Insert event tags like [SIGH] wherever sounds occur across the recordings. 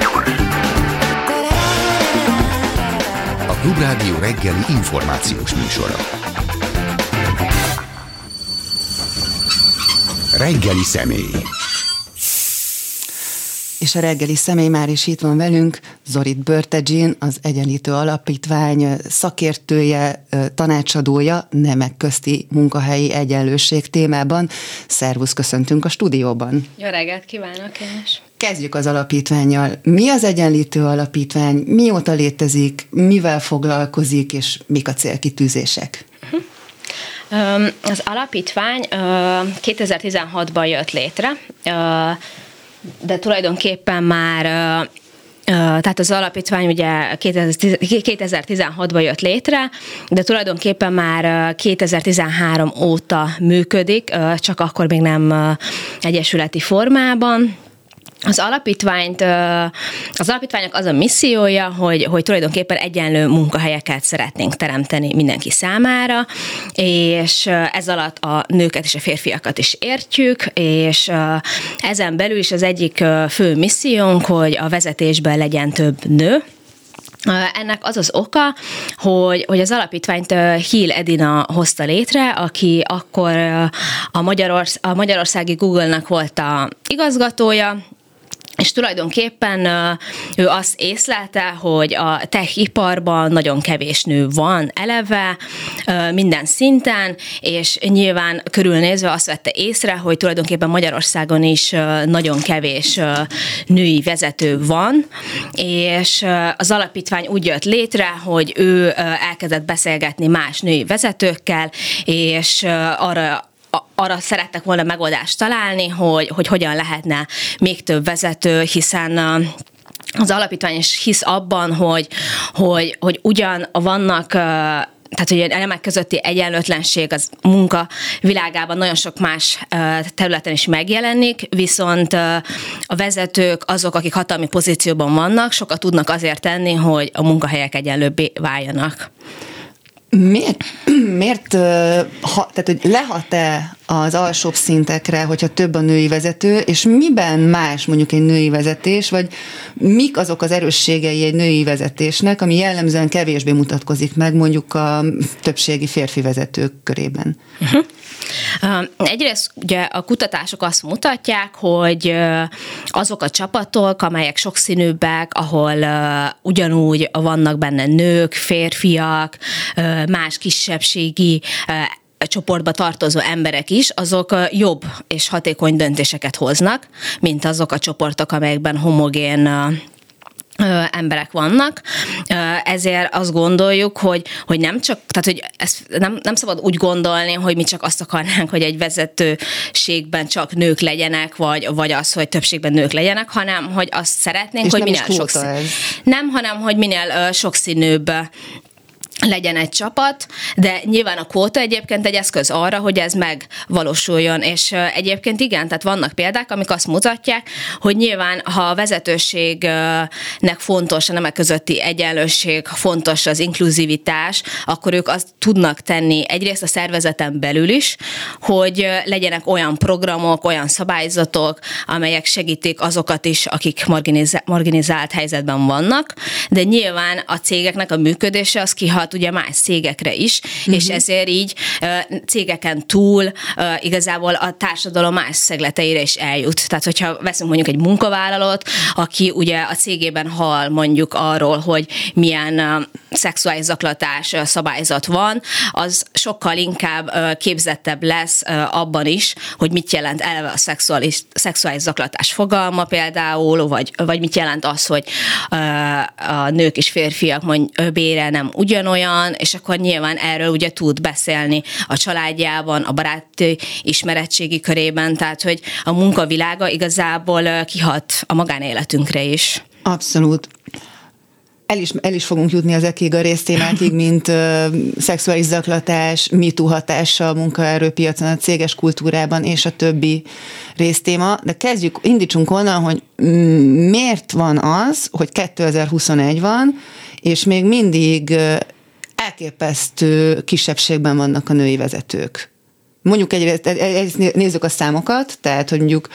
gyors. A Klubrádió reggeli információs műsora. Reggeli személy. És a reggeli személy már is itt van velünk, Zorit Börtegyin, az Egyenlítő Alapítvány szakértője, tanácsadója, nemek közti munkahelyi egyenlőség témában. Szervusz, köszöntünk a stúdióban. Jó reggelt kívánok én is. Kezdjük az alapítványjal. Mi az Egyenlítő Alapítvány, mióta létezik, mivel foglalkozik, és mik a célkitűzések? Az alapítvány 2016-ban jött létre, de tulajdonképpen már tehát az alapítvány ugye 2016-ban jött létre, de tulajdonképpen már 2013 óta működik, csak akkor még nem egyesületi formában. Az alapítványt, az alapítványok az a missziója, hogy, hogy tulajdonképpen egyenlő munkahelyeket szeretnénk teremteni mindenki számára, és ez alatt a nőket és a férfiakat is értjük, és ezen belül is az egyik fő missziónk, hogy a vezetésben legyen több nő, ennek az az oka, hogy, hogy az alapítványt Hill Edina hozta létre, aki akkor a, Magyarorsz, a Magyarországi Google-nak volt a igazgatója, és tulajdonképpen ő azt észlelte, hogy a tech iparban nagyon kevés nő van eleve, minden szinten, és nyilván körülnézve azt vette észre, hogy tulajdonképpen Magyarországon is nagyon kevés női vezető van, és az alapítvány úgy jött létre, hogy ő elkezdett beszélgetni más női vezetőkkel, és arra arra szerettek volna megoldást találni, hogy, hogy hogyan lehetne még több vezető, hiszen az alapítvány is hisz abban, hogy, hogy, hogy ugyan vannak tehát hogy a nemek közötti egyenlőtlenség az munka világában nagyon sok más területen is megjelenik, viszont a vezetők, azok, akik hatalmi pozícióban vannak, sokat tudnak azért tenni, hogy a munkahelyek egyenlőbbé váljanak. Miért, [CLEARS THROAT] miért ha, tehát, hogy lehat-e az alsóbb szintekre, hogyha több a női vezető, és miben más mondjuk egy női vezetés, vagy mik azok az erősségei egy női vezetésnek, ami jellemzően kevésbé mutatkozik meg mondjuk a többségi férfi vezetők körében? Uh-huh. Egyrészt ugye a kutatások azt mutatják, hogy azok a csapatok, amelyek sokszínűbbek, ahol ugyanúgy vannak benne nők, férfiak, más kisebbségi csoportba tartozó emberek is, azok jobb és hatékony döntéseket hoznak, mint azok a csoportok, amelyekben homogén emberek vannak, ezért azt gondoljuk, hogy, hogy nem csak, tehát hogy ezt nem, nem szabad úgy gondolni, hogy mi csak azt akarnánk, hogy egy vezetőségben csak nők legyenek, vagy, vagy az, hogy többségben nők legyenek, hanem hogy azt szeretnénk, És hogy minél sokszínűbb. Nem, hanem hogy minél sokszínűbb legyen egy csapat, de nyilván a kvóta egyébként egy eszköz arra, hogy ez megvalósuljon, és egyébként igen, tehát vannak példák, amik azt mutatják, hogy nyilván, ha a vezetőségnek fontos a nemek közötti egyenlőség, fontos az inkluzivitás, akkor ők azt tudnak tenni egyrészt a szervezeten belül is, hogy legyenek olyan programok, olyan szabályzatok, amelyek segítik azokat is, akik marginalizált helyzetben vannak, de nyilván a cégeknek a működése az kihat kihat ugye más cégekre is, uh-huh. és ezért így cégeken túl igazából a társadalom más szegleteire is eljut. Tehát, hogyha veszünk mondjuk egy munkavállalót, aki ugye a cégében hall mondjuk arról, hogy milyen szexuális zaklatás szabályzat van, az sokkal inkább képzettebb lesz abban is, hogy mit jelent eleve a szexuális, szexuális zaklatás fogalma például, vagy, vagy mit jelent az, hogy a nők és férfiak mondjuk bére nem ugyanolyan, olyan, és akkor nyilván erről ugye tud beszélni a családjában, a baráti ismeretségi körében, tehát hogy a munkavilága igazából kihat a magánéletünkre is. Abszolút el is, el is fogunk jutni ezekig a résztémákig, mint ö, szexuális zaklatás, mitú hatása a munkaerőpiacon, a céges kultúrában és a többi résztéma. De kezdjük, indítsunk onnan, hogy miért van az, hogy 2021 van, és még mindig elképesztő kisebbségben vannak a női vezetők. Mondjuk egyrészt, egyrészt nézzük a számokat, tehát hogy mondjuk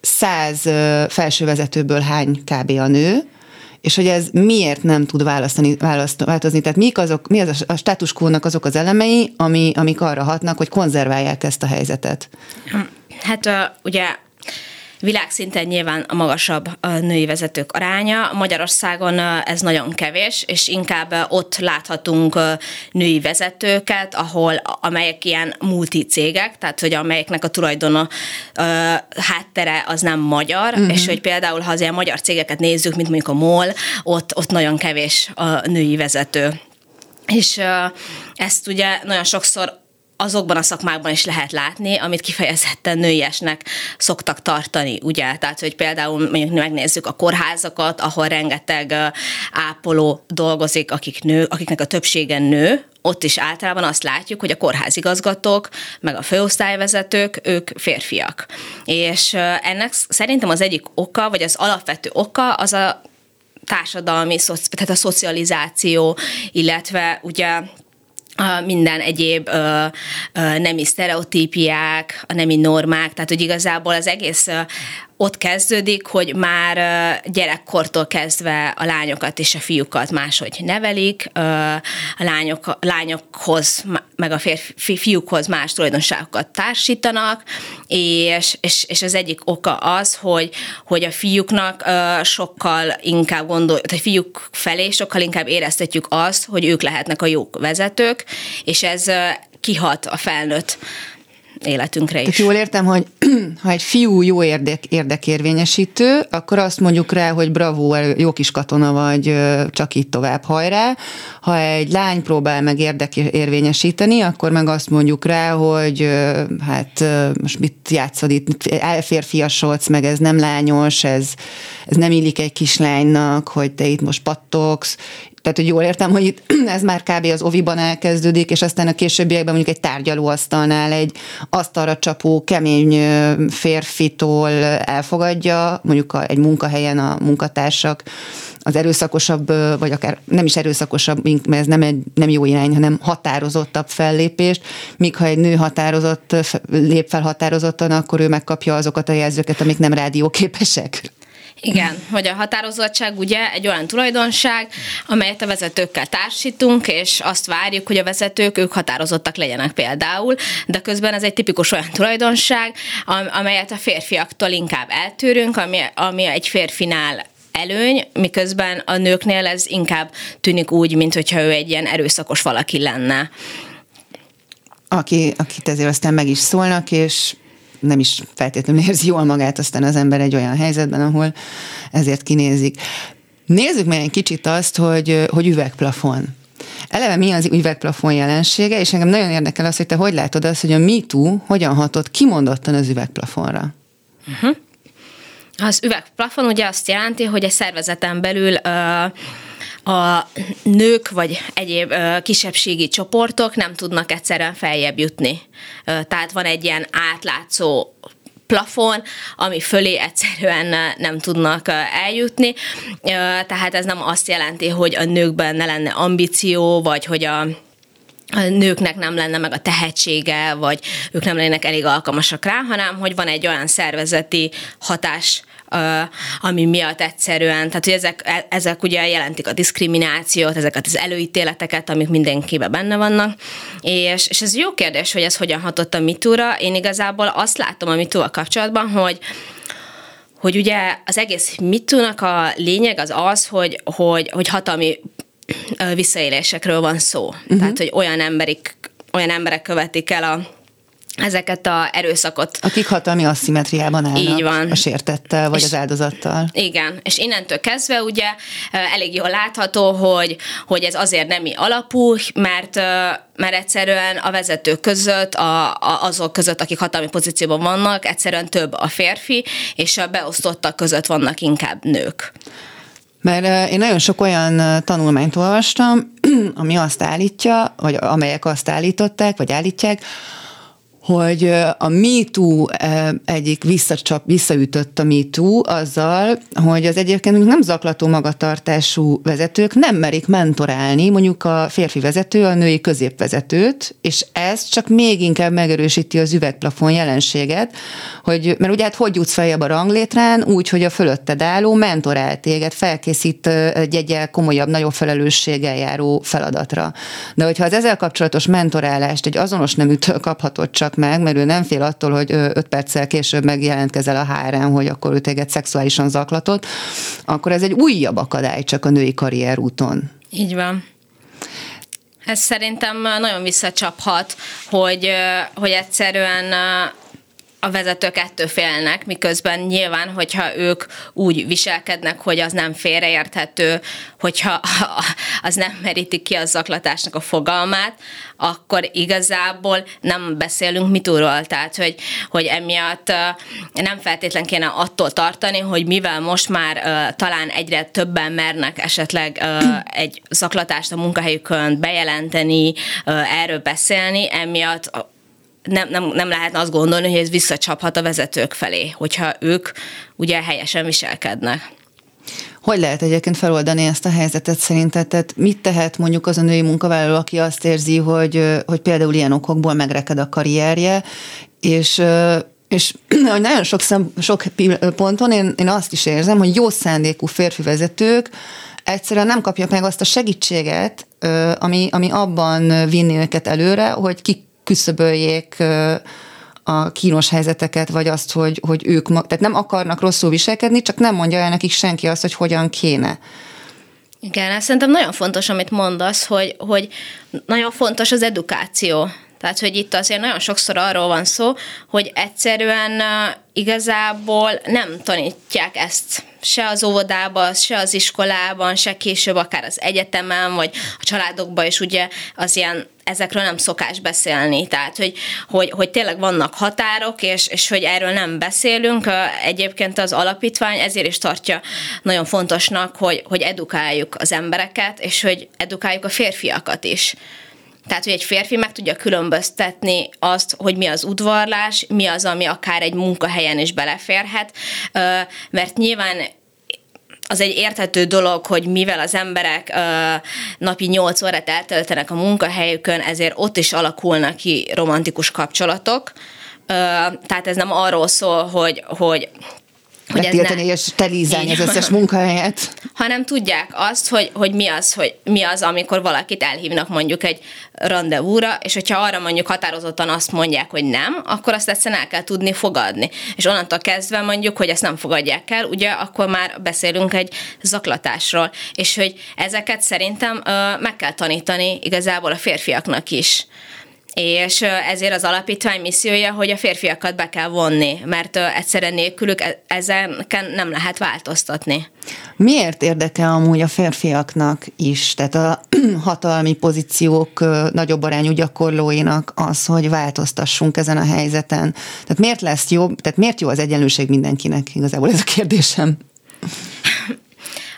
száz felsővezetőből hány kb. a nő, és hogy ez miért nem tud választani, választ, változni. Tehát mik azok, mi az a status quo-nak azok az elemei, ami, amik arra hatnak, hogy konzerválják ezt a helyzetet? Hát ugye Világszinten nyilván a magasabb a női vezetők aránya. Magyarországon ez nagyon kevés, és inkább ott láthatunk női vezetőket, ahol amelyek ilyen multicégek, tehát hogy amelyeknek a tulajdona háttere az nem magyar, uh-huh. és hogy például, ha az ilyen magyar cégeket nézzük, mint mondjuk a MOL, ott, ott nagyon kevés a női vezető. És ezt ugye nagyon sokszor azokban a szakmákban is lehet látni, amit kifejezetten nőiesnek szoktak tartani, ugye? Tehát, hogy például mondjuk megnézzük a kórházakat, ahol rengeteg ápoló dolgozik, akik nő, akiknek a többsége nő, ott is általában azt látjuk, hogy a kórházigazgatók, meg a főosztályvezetők, ők férfiak. És ennek szerintem az egyik oka, vagy az alapvető oka az a társadalmi, tehát a szocializáció, illetve ugye minden egyéb ö, ö, nemi sztereotípiák, a nemi normák, tehát hogy igazából az egész ott kezdődik, hogy már gyerekkortól kezdve a lányokat és a fiúkat máshogy nevelik, a lányok, lányokhoz, meg a férfi, fiúkhoz más tulajdonságokat társítanak, és, és, és az egyik oka az, hogy, hogy a fiúknak sokkal inkább gondol, tehát a fiúk felé sokkal inkább éreztetjük azt, hogy ők lehetnek a jók vezetők, és ez kihat a felnőtt életünkre is. Tehát jól értem, hogy [CLEARS THROAT] ha egy fiú jó érdek, érdekérvényesítő, akkor azt mondjuk rá, hogy bravo, jó kis katona vagy, csak itt tovább hajrá. Ha egy lány próbál meg érdekérvényesíteni, akkor meg azt mondjuk rá, hogy hát most mit játszod itt, elférfiasodsz, meg ez nem lányos, ez, ez nem illik egy kislánynak, hogy te itt most pattogsz, tehát, hogy jól értem, hogy itt [CLEARS THROAT] ez már kb. az oviban elkezdődik, és aztán a későbbiekben mondjuk egy tárgyalóasztalnál egy asztalra csapó kemény férfitól elfogadja, mondjuk a, egy munkahelyen a munkatársak az erőszakosabb, vagy akár nem is erőszakosabb, mert ez nem, egy, nem jó irány, hanem határozottabb fellépést, míg ha egy nő határozott, lép fel határozottan, akkor ő megkapja azokat a jelzőket, amik nem rádióképesek. Igen, hogy a határozottság ugye egy olyan tulajdonság, amelyet a vezetőkkel társítunk, és azt várjuk, hogy a vezetők ők határozottak legyenek például, de közben ez egy tipikus olyan tulajdonság, amelyet a férfiaktól inkább eltűrünk, ami, ami egy férfinál előny, miközben a nőknél ez inkább tűnik úgy, mint hogyha ő egy ilyen erőszakos valaki lenne. Aki, akit ezért aztán meg is szólnak, és nem is feltétlenül érzi jól magát aztán az ember egy olyan helyzetben, ahol ezért kinézik. Nézzük meg egy kicsit azt, hogy, hogy üvegplafon. Eleve mi az üvegplafon jelensége, és engem nagyon érdekel az, hogy te hogy látod azt, hogy a MeToo hogyan hatott kimondottan az üvegplafonra? Uh-huh. Az üvegplafon ugye azt jelenti, hogy egy szervezeten belül uh, a nők vagy egyéb kisebbségi csoportok nem tudnak egyszerűen feljebb jutni. Tehát van egy ilyen átlátszó plafon, ami fölé egyszerűen nem tudnak eljutni. Tehát ez nem azt jelenti, hogy a nőkben ne lenne ambíció, vagy hogy a a nőknek nem lenne meg a tehetsége, vagy ők nem lennének elég alkalmasak rá, hanem hogy van egy olyan szervezeti hatás ami miatt egyszerűen, tehát hogy ezek, e, ezek ugye jelentik a diszkriminációt, ezeket az előítéleteket, amik mindenkiben benne vannak, és, és ez jó kérdés, hogy ez hogyan hatott a mitúra. Én igazából azt látom a mitúval kapcsolatban, hogy hogy ugye az egész mitúnak a lényeg az az, hogy, hogy, hogy hatalmi visszaélésekről van szó. Uh-huh. Tehát, hogy olyan, emberik, olyan emberek követik el a ezeket a erőszakot. Akik hatalmi asszimetriában állnak Így van. a sértettel vagy és az áldozattal. Igen, és innentől kezdve ugye elég jól látható, hogy, hogy ez azért nemi alapú, mert mert egyszerűen a vezetők között, a, a, azok között, akik hatalmi pozícióban vannak, egyszerűen több a férfi, és a beosztottak között vannak inkább nők. Mert én nagyon sok olyan tanulmányt olvastam, [CLEARS THROAT] ami azt állítja, vagy amelyek azt állították, vagy állítják, hogy a MeToo egyik visszacsap, visszaütött a MeToo azzal, hogy az egyébként nem zaklató magatartású vezetők nem merik mentorálni mondjuk a férfi vezető, a női középvezetőt, és ez csak még inkább megerősíti az üvegplafon jelenséget, hogy, mert ugye hát hogy jutsz feljebb a ranglétrán, úgy, hogy a fölötted álló mentorál téged, felkészít egy egyel komolyabb, nagyobb felelősséggel járó feladatra. De hogyha az ezzel kapcsolatos mentorálást egy azonos neműtől kaphatod csak csak meg, mert ő nem fél attól, hogy öt perccel később megjelentkezel a hárán, hogy akkor ő téged szexuálisan zaklatott, akkor ez egy újabb akadály csak a női karrierúton. Így van. Ez szerintem nagyon visszacsaphat, hogy, hogy egyszerűen a vezetők ettől félnek, miközben nyilván, hogyha ők úgy viselkednek, hogy az nem félreérthető, hogyha [LAUGHS] az nem merítik ki a zaklatásnak a fogalmát, akkor igazából nem beszélünk mitúról. Tehát, hogy, hogy emiatt nem feltétlen kéne attól tartani, hogy mivel most már talán egyre többen mernek esetleg egy zaklatást a munkahelyükön bejelenteni, erről beszélni, emiatt nem, nem, nem lehetne azt gondolni, hogy ez visszacsaphat a vezetők felé, hogyha ők ugye helyesen viselkednek. Hogy lehet egyébként feloldani ezt a helyzetet szerinted? Tehát mit tehet mondjuk az a női munkavállaló, aki azt érzi, hogy, hogy például ilyen okokból megreked a karrierje, és és [CLEARS THROAT] nagyon sok, szem, sok ponton én, én azt is érzem, hogy jó szándékú férfi vezetők egyszerűen nem kapják meg azt a segítséget, ami, ami abban vinni őket előre, hogy ki küszöböljék a kínos helyzeteket, vagy azt, hogy, hogy ők, tehát nem akarnak rosszul viselkedni, csak nem mondja el nekik senki azt, hogy hogyan kéne. Igen, ez szerintem nagyon fontos, amit mondasz, hogy, hogy nagyon fontos az edukáció. Tehát, hogy itt azért nagyon sokszor arról van szó, hogy egyszerűen igazából nem tanítják ezt se az óvodában, se az iskolában, se később akár az egyetemen, vagy a családokban is ugye az ilyen ezekről nem szokás beszélni, tehát hogy, hogy, hogy tényleg vannak határok, és, és hogy erről nem beszélünk. Egyébként az alapítvány ezért is tartja nagyon fontosnak, hogy, hogy edukáljuk az embereket, és hogy edukáljuk a férfiakat is. Tehát, hogy egy férfi meg tudja különböztetni azt, hogy mi az udvarlás, mi az, ami akár egy munkahelyen is beleférhet, mert nyilván az egy érthető dolog, hogy mivel az emberek napi 8 órát eltöltenek a munkahelyükön, ezért ott is alakulnak ki romantikus kapcsolatok. Tehát ez nem arról szól, hogy, hogy hogy betiltani és telízelni az összes munkahelyet. Hanem tudják azt, hogy, hogy mi az, hogy mi az, amikor valakit elhívnak mondjuk egy rendezvúra, és hogyha arra mondjuk határozottan azt mondják, hogy nem, akkor azt egyszerűen el kell tudni fogadni. És onnantól kezdve mondjuk, hogy ezt nem fogadják el, ugye akkor már beszélünk egy zaklatásról. És hogy ezeket szerintem meg kell tanítani igazából a férfiaknak is és ezért az alapítvány missziója, hogy a férfiakat be kell vonni, mert egyszerűen nélkülük e-, ezen nem lehet változtatni. Miért érdekel amúgy a férfiaknak is, tehát a [CLEARS THROAT] hatalmi pozíciók nagyobb arányú gyakorlóinak az, hogy változtassunk ezen a helyzeten? Tehát miért lesz jobb, tehát miért jó az egyenlőség mindenkinek? Igazából ez a kérdésem.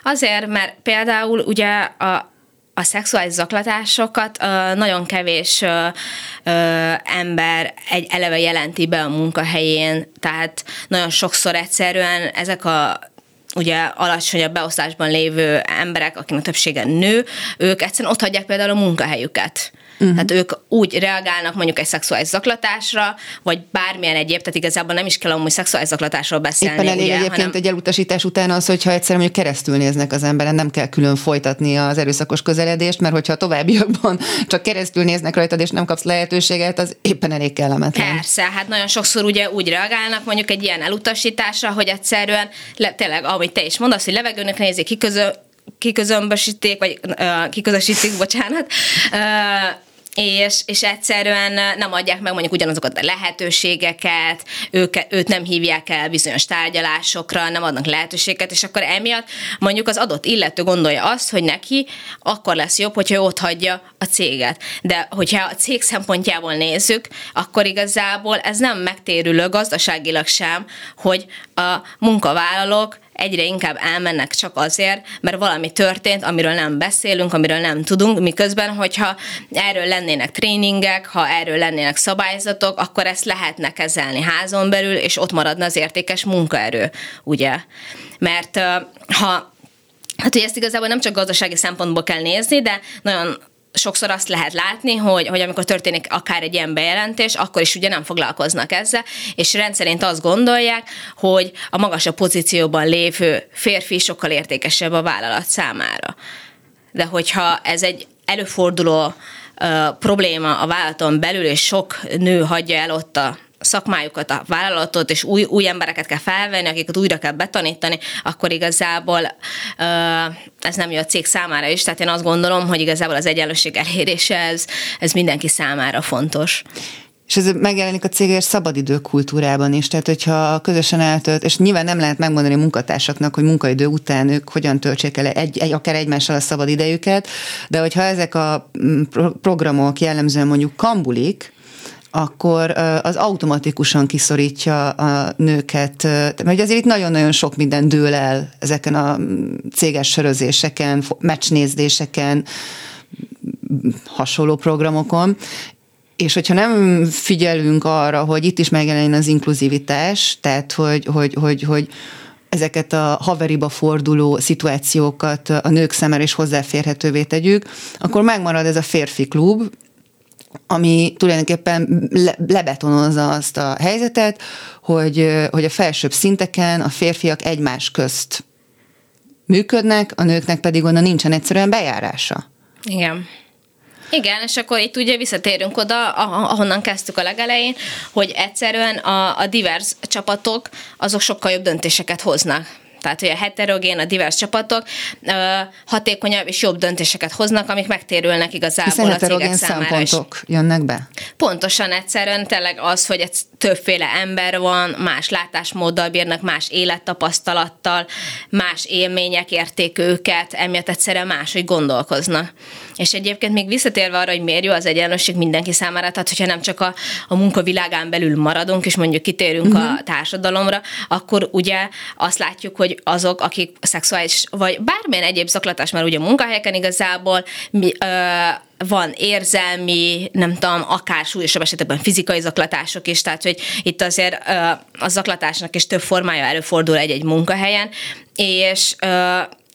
Azért, mert például ugye a, a szexuális zaklatásokat nagyon kevés ember egy eleve jelenti be a munkahelyén, tehát nagyon sokszor egyszerűen ezek a ugye alacsonyabb beosztásban lévő emberek, akinek többsége nő, ők egyszerűen ott hagyják például a munkahelyüket. Uh-huh. Tehát ők úgy reagálnak mondjuk egy szexuális zaklatásra, vagy bármilyen egyéb, tehát igazából nem is kell amúgy szexuális zaklatásról beszélni. Éppen elég ugye, egyébként hanem... egy elutasítás után az, hogyha egyszerűen mondjuk keresztül néznek az emberen, nem kell külön folytatni az erőszakos közeledést, mert hogyha továbbiakban [LAUGHS] csak keresztül néznek rajtad, és nem kapsz lehetőséget, az éppen elég kellemetlen. Persze, hát nagyon sokszor ugye úgy reagálnak mondjuk egy ilyen elutasításra, hogy egyszerűen le, tényleg, ahogy te is mondasz, hogy levegőnek nézik, kiközö, kiközömbösíték, vagy uh, kiközösítik, bocsánat, uh, és, és egyszerűen nem adják meg mondjuk ugyanazokat a lehetőségeket, ők, őt nem hívják el bizonyos tárgyalásokra, nem adnak lehetőséget, és akkor emiatt mondjuk az adott illető gondolja azt, hogy neki akkor lesz jobb, hogyha ott hagyja a céget. De hogyha a cég szempontjából nézzük, akkor igazából ez nem megtérülő gazdaságilag sem, hogy a munkavállalók egyre inkább elmennek csak azért, mert valami történt, amiről nem beszélünk, amiről nem tudunk, miközben, hogyha erről lennének tréningek, ha erről lennének szabályzatok, akkor ezt lehetne kezelni házon belül, és ott maradna az értékes munkaerő, ugye? Mert ha Hát, hogy ezt igazából nem csak gazdasági szempontból kell nézni, de nagyon sokszor azt lehet látni, hogy, hogy amikor történik akár egy ilyen bejelentés, akkor is ugye nem foglalkoznak ezzel, és rendszerint azt gondolják, hogy a magasabb pozícióban lévő férfi sokkal értékesebb a vállalat számára. De hogyha ez egy előforduló uh, probléma a vállalaton belül, és sok nő hagyja el ott a szakmájukat, a vállalatot, és új, új embereket kell felvenni, akiket újra kell betanítani, akkor igazából ez nem jó a cég számára is. Tehát én azt gondolom, hogy igazából az egyenlőség elérése ez, ez mindenki számára fontos. És ez megjelenik a céges szabadidő kultúrában is, tehát hogyha közösen eltölt, és nyilván nem lehet megmondani munkatársaknak, hogy munkaidő után ők hogyan töltsék el egy, egy, akár egymással a szabadidejüket, de hogyha ezek a mm, programok jellemzően mondjuk kambulik, akkor az automatikusan kiszorítja a nőket, mert azért itt nagyon-nagyon sok minden dől el ezeken a céges sörözéseken, meccsnézdéseken, hasonló programokon, és hogyha nem figyelünk arra, hogy itt is megjelenjen az inkluzivitás, tehát hogy, hogy, hogy, hogy ezeket a haveriba forduló szituációkat a nők szemére is hozzáférhetővé tegyük, akkor megmarad ez a férfi klub, ami tulajdonképpen le, lebetonozza azt a helyzetet, hogy, hogy a felsőbb szinteken a férfiak egymás közt működnek, a nőknek pedig onnan nincsen egyszerűen bejárása. Igen. Igen, és akkor itt ugye visszatérünk oda, ahonnan kezdtük a legelején, hogy egyszerűen a, a divers csapatok azok sokkal jobb döntéseket hoznak tehát hogy a heterogén, a divers csapatok uh, hatékonyabb és jobb döntéseket hoznak, amik megtérülnek igazából Hiszen a cégek számára szempontok is. jönnek be? Pontosan egyszerűen tényleg az, hogy egy többféle ember van, más látásmóddal bírnak, más élettapasztalattal, más élmények érték őket, emiatt egyszerűen máshogy gondolkoznak. És egyébként még visszatérve arra, hogy miért jó az egyenlőség mindenki számára, tehát hogyha nem csak a, a munkavilágán belül maradunk, és mondjuk kitérünk uh-huh. a mhm. társadalomra, akkor ugye azt látjuk, hogy azok, akik szexuális, vagy bármilyen egyéb zaklatás, mert ugye munkahelyeken igazából mi, ö, van érzelmi, nem tudom, akár súlyosabb esetekben fizikai zaklatások is, tehát hogy itt azért a zaklatásnak is több formája előfordul egy-egy munkahelyen, és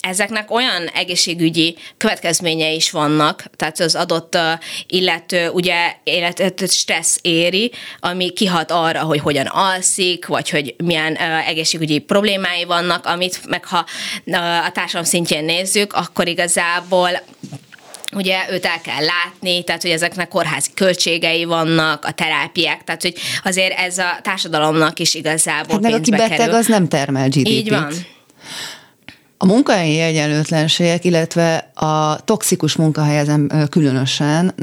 ezeknek olyan egészségügyi következményei is vannak, tehát az adott illető ugye életet stressz éri, ami kihat arra, hogy hogyan alszik, vagy hogy milyen egészségügyi problémái vannak, amit meg ha a társadalom szintjén nézzük, akkor igazából ugye őt el kell látni, tehát hogy ezeknek kórházi költségei vannak, a terápiák, tehát hogy azért ez a társadalomnak is igazából hát meg aki beteg, kerül. az nem termel GDP-t. Így van. A munkahelyi egyenlőtlenségek, illetve a toxikus munkahelyezem különösen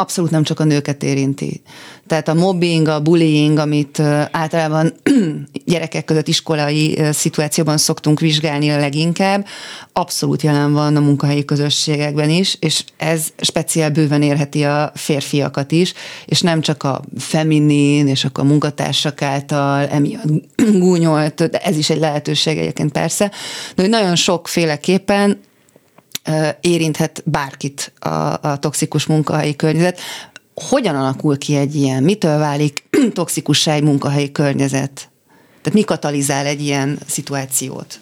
abszolút nem csak a nőket érinti. Tehát a mobbing, a bullying, amit általában [CLEARS THROAT] gyerekek között iskolai szituációban szoktunk vizsgálni a leginkább, abszolút jelen van a munkahelyi közösségekben is, és ez speciál bőven érheti a férfiakat is, és nem csak a feminin, és akkor a munkatársak által emiatt [CLEARS THROAT] gúnyolt, de ez is egy lehetőség egyébként persze, de hogy nagyon sokféleképpen érinthet bárkit a, a toxikus munkahelyi környezet. Hogyan alakul ki egy ilyen? Mitől válik [CLEARS THROAT] toxikussá egy munkahelyi környezet? Tehát mi katalizál egy ilyen szituációt?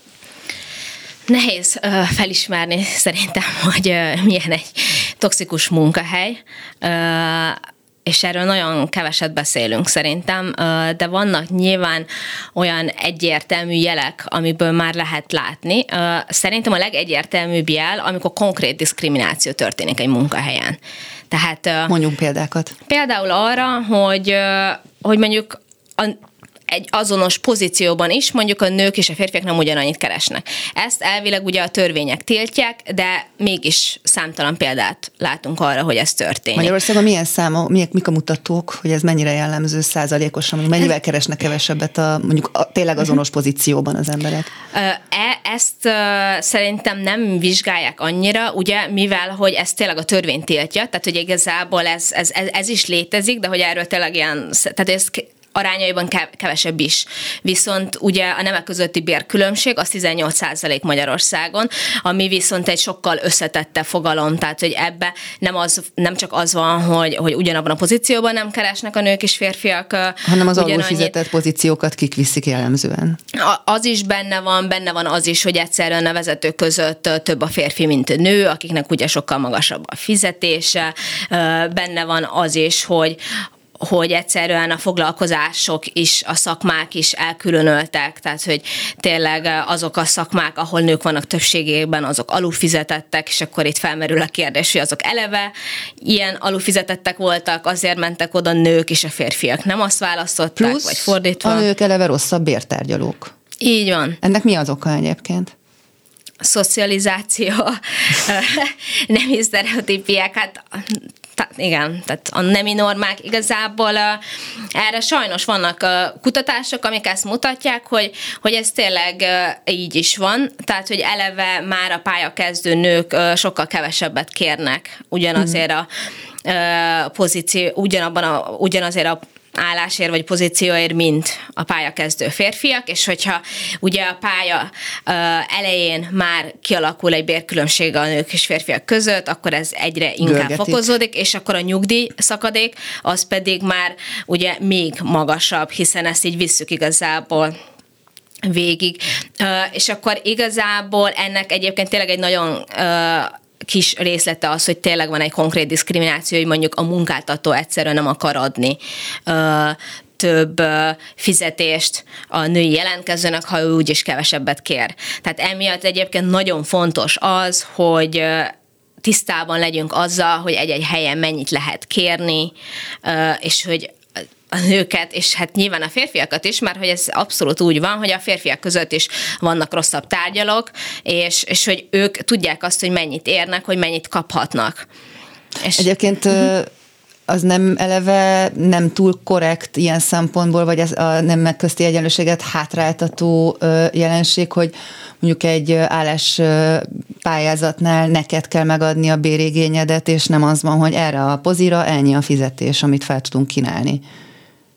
Nehéz felismerni szerintem, [LAUGHS] hogy milyen egy toxikus munkahely. És erről nagyon keveset beszélünk szerintem, de vannak nyilván olyan egyértelmű jelek, amiből már lehet látni. Szerintem a legegyértelműbb jel, amikor konkrét diszkrimináció történik egy munkahelyen. Tehát, Mondjunk példákat. Például arra, hogy, hogy mondjuk a egy azonos pozícióban is mondjuk a nők és a férfiak nem ugyanannyit keresnek. Ezt elvileg ugye a törvények tiltják, de mégis számtalan példát látunk arra, hogy ez történik. Magyarországon milyen számok, milyen, mik a mutatók, hogy ez mennyire jellemző százalékosan, hogy mennyivel keresnek kevesebbet a mondjuk a, tényleg azonos pozícióban az emberek? E, ezt szerintem nem vizsgálják annyira, ugye, mivel hogy ez tényleg a törvény tiltja, tehát hogy igazából ez, ez, ez, ez is létezik, de hogy erről tényleg ilyen, tehát ez arányaiban kevesebb is. Viszont ugye a nemek közötti bérkülönbség az 18% Magyarországon, ami viszont egy sokkal összetettebb fogalom, tehát hogy ebbe nem, az, nem csak az van, hogy, hogy ugyanabban a pozícióban nem keresnek a nők és férfiak. Hanem az alul fizetett pozíciókat kik viszik jellemzően. Az is benne van, benne van az is, hogy egyszerűen a vezetők között több a férfi, mint a nő, akiknek ugye sokkal magasabb a fizetése. Benne van az is, hogy hogy egyszerűen a foglalkozások is, a szakmák is elkülönöltek, tehát hogy tényleg azok a szakmák, ahol nők vannak többségében, azok alulfizetettek, és akkor itt felmerül a kérdés, hogy azok eleve ilyen alulfizetettek voltak, azért mentek oda nők és a férfiak nem azt választották, Plusz vagy fordítva. a nők eleve rosszabb bértárgyalók. Így van. Ennek mi az oka egyébként? szocializáció, [LAUGHS] nemi sztereotípiák, hát igen, tehát a nemi normák igazából erre sajnos vannak kutatások, amik ezt mutatják, hogy, hogy ez tényleg így is van, tehát hogy eleve már a pályakezdő nők sokkal kevesebbet kérnek ugyanazért a pozíció, ugyanabban a, ugyanazért a állásért vagy pozícióért, mint a pályakezdő férfiak, és hogyha ugye a pálya elején már kialakul egy bérkülönbség a nők és férfiak között, akkor ez egyre inkább Görgetik. fokozódik, és akkor a nyugdíj szakadék, az pedig már ugye még magasabb, hiszen ezt így visszük igazából végig. És akkor igazából ennek egyébként tényleg egy nagyon kis részlete az, hogy tényleg van egy konkrét diszkrimináció, hogy mondjuk a munkáltató egyszerűen nem akar adni több fizetést a női jelentkezőnek, ha ő úgyis kevesebbet kér. Tehát emiatt egyébként nagyon fontos az, hogy tisztában legyünk azzal, hogy egy-egy helyen mennyit lehet kérni, és hogy a nőket, és hát nyilván a férfiakat is, mert hogy ez abszolút úgy van, hogy a férfiak között is vannak rosszabb tárgyalók, és, és hogy ők tudják azt, hogy mennyit érnek, hogy mennyit kaphatnak. És... Egyébként az nem eleve nem túl korrekt ilyen szempontból, vagy ez a nem közti egyenlőséget hátráltató jelenség, hogy mondjuk egy állás pályázatnál neked kell megadni a bérigényedet, és nem az van, hogy erre a pozira ennyi a fizetés, amit fel tudunk kínálni.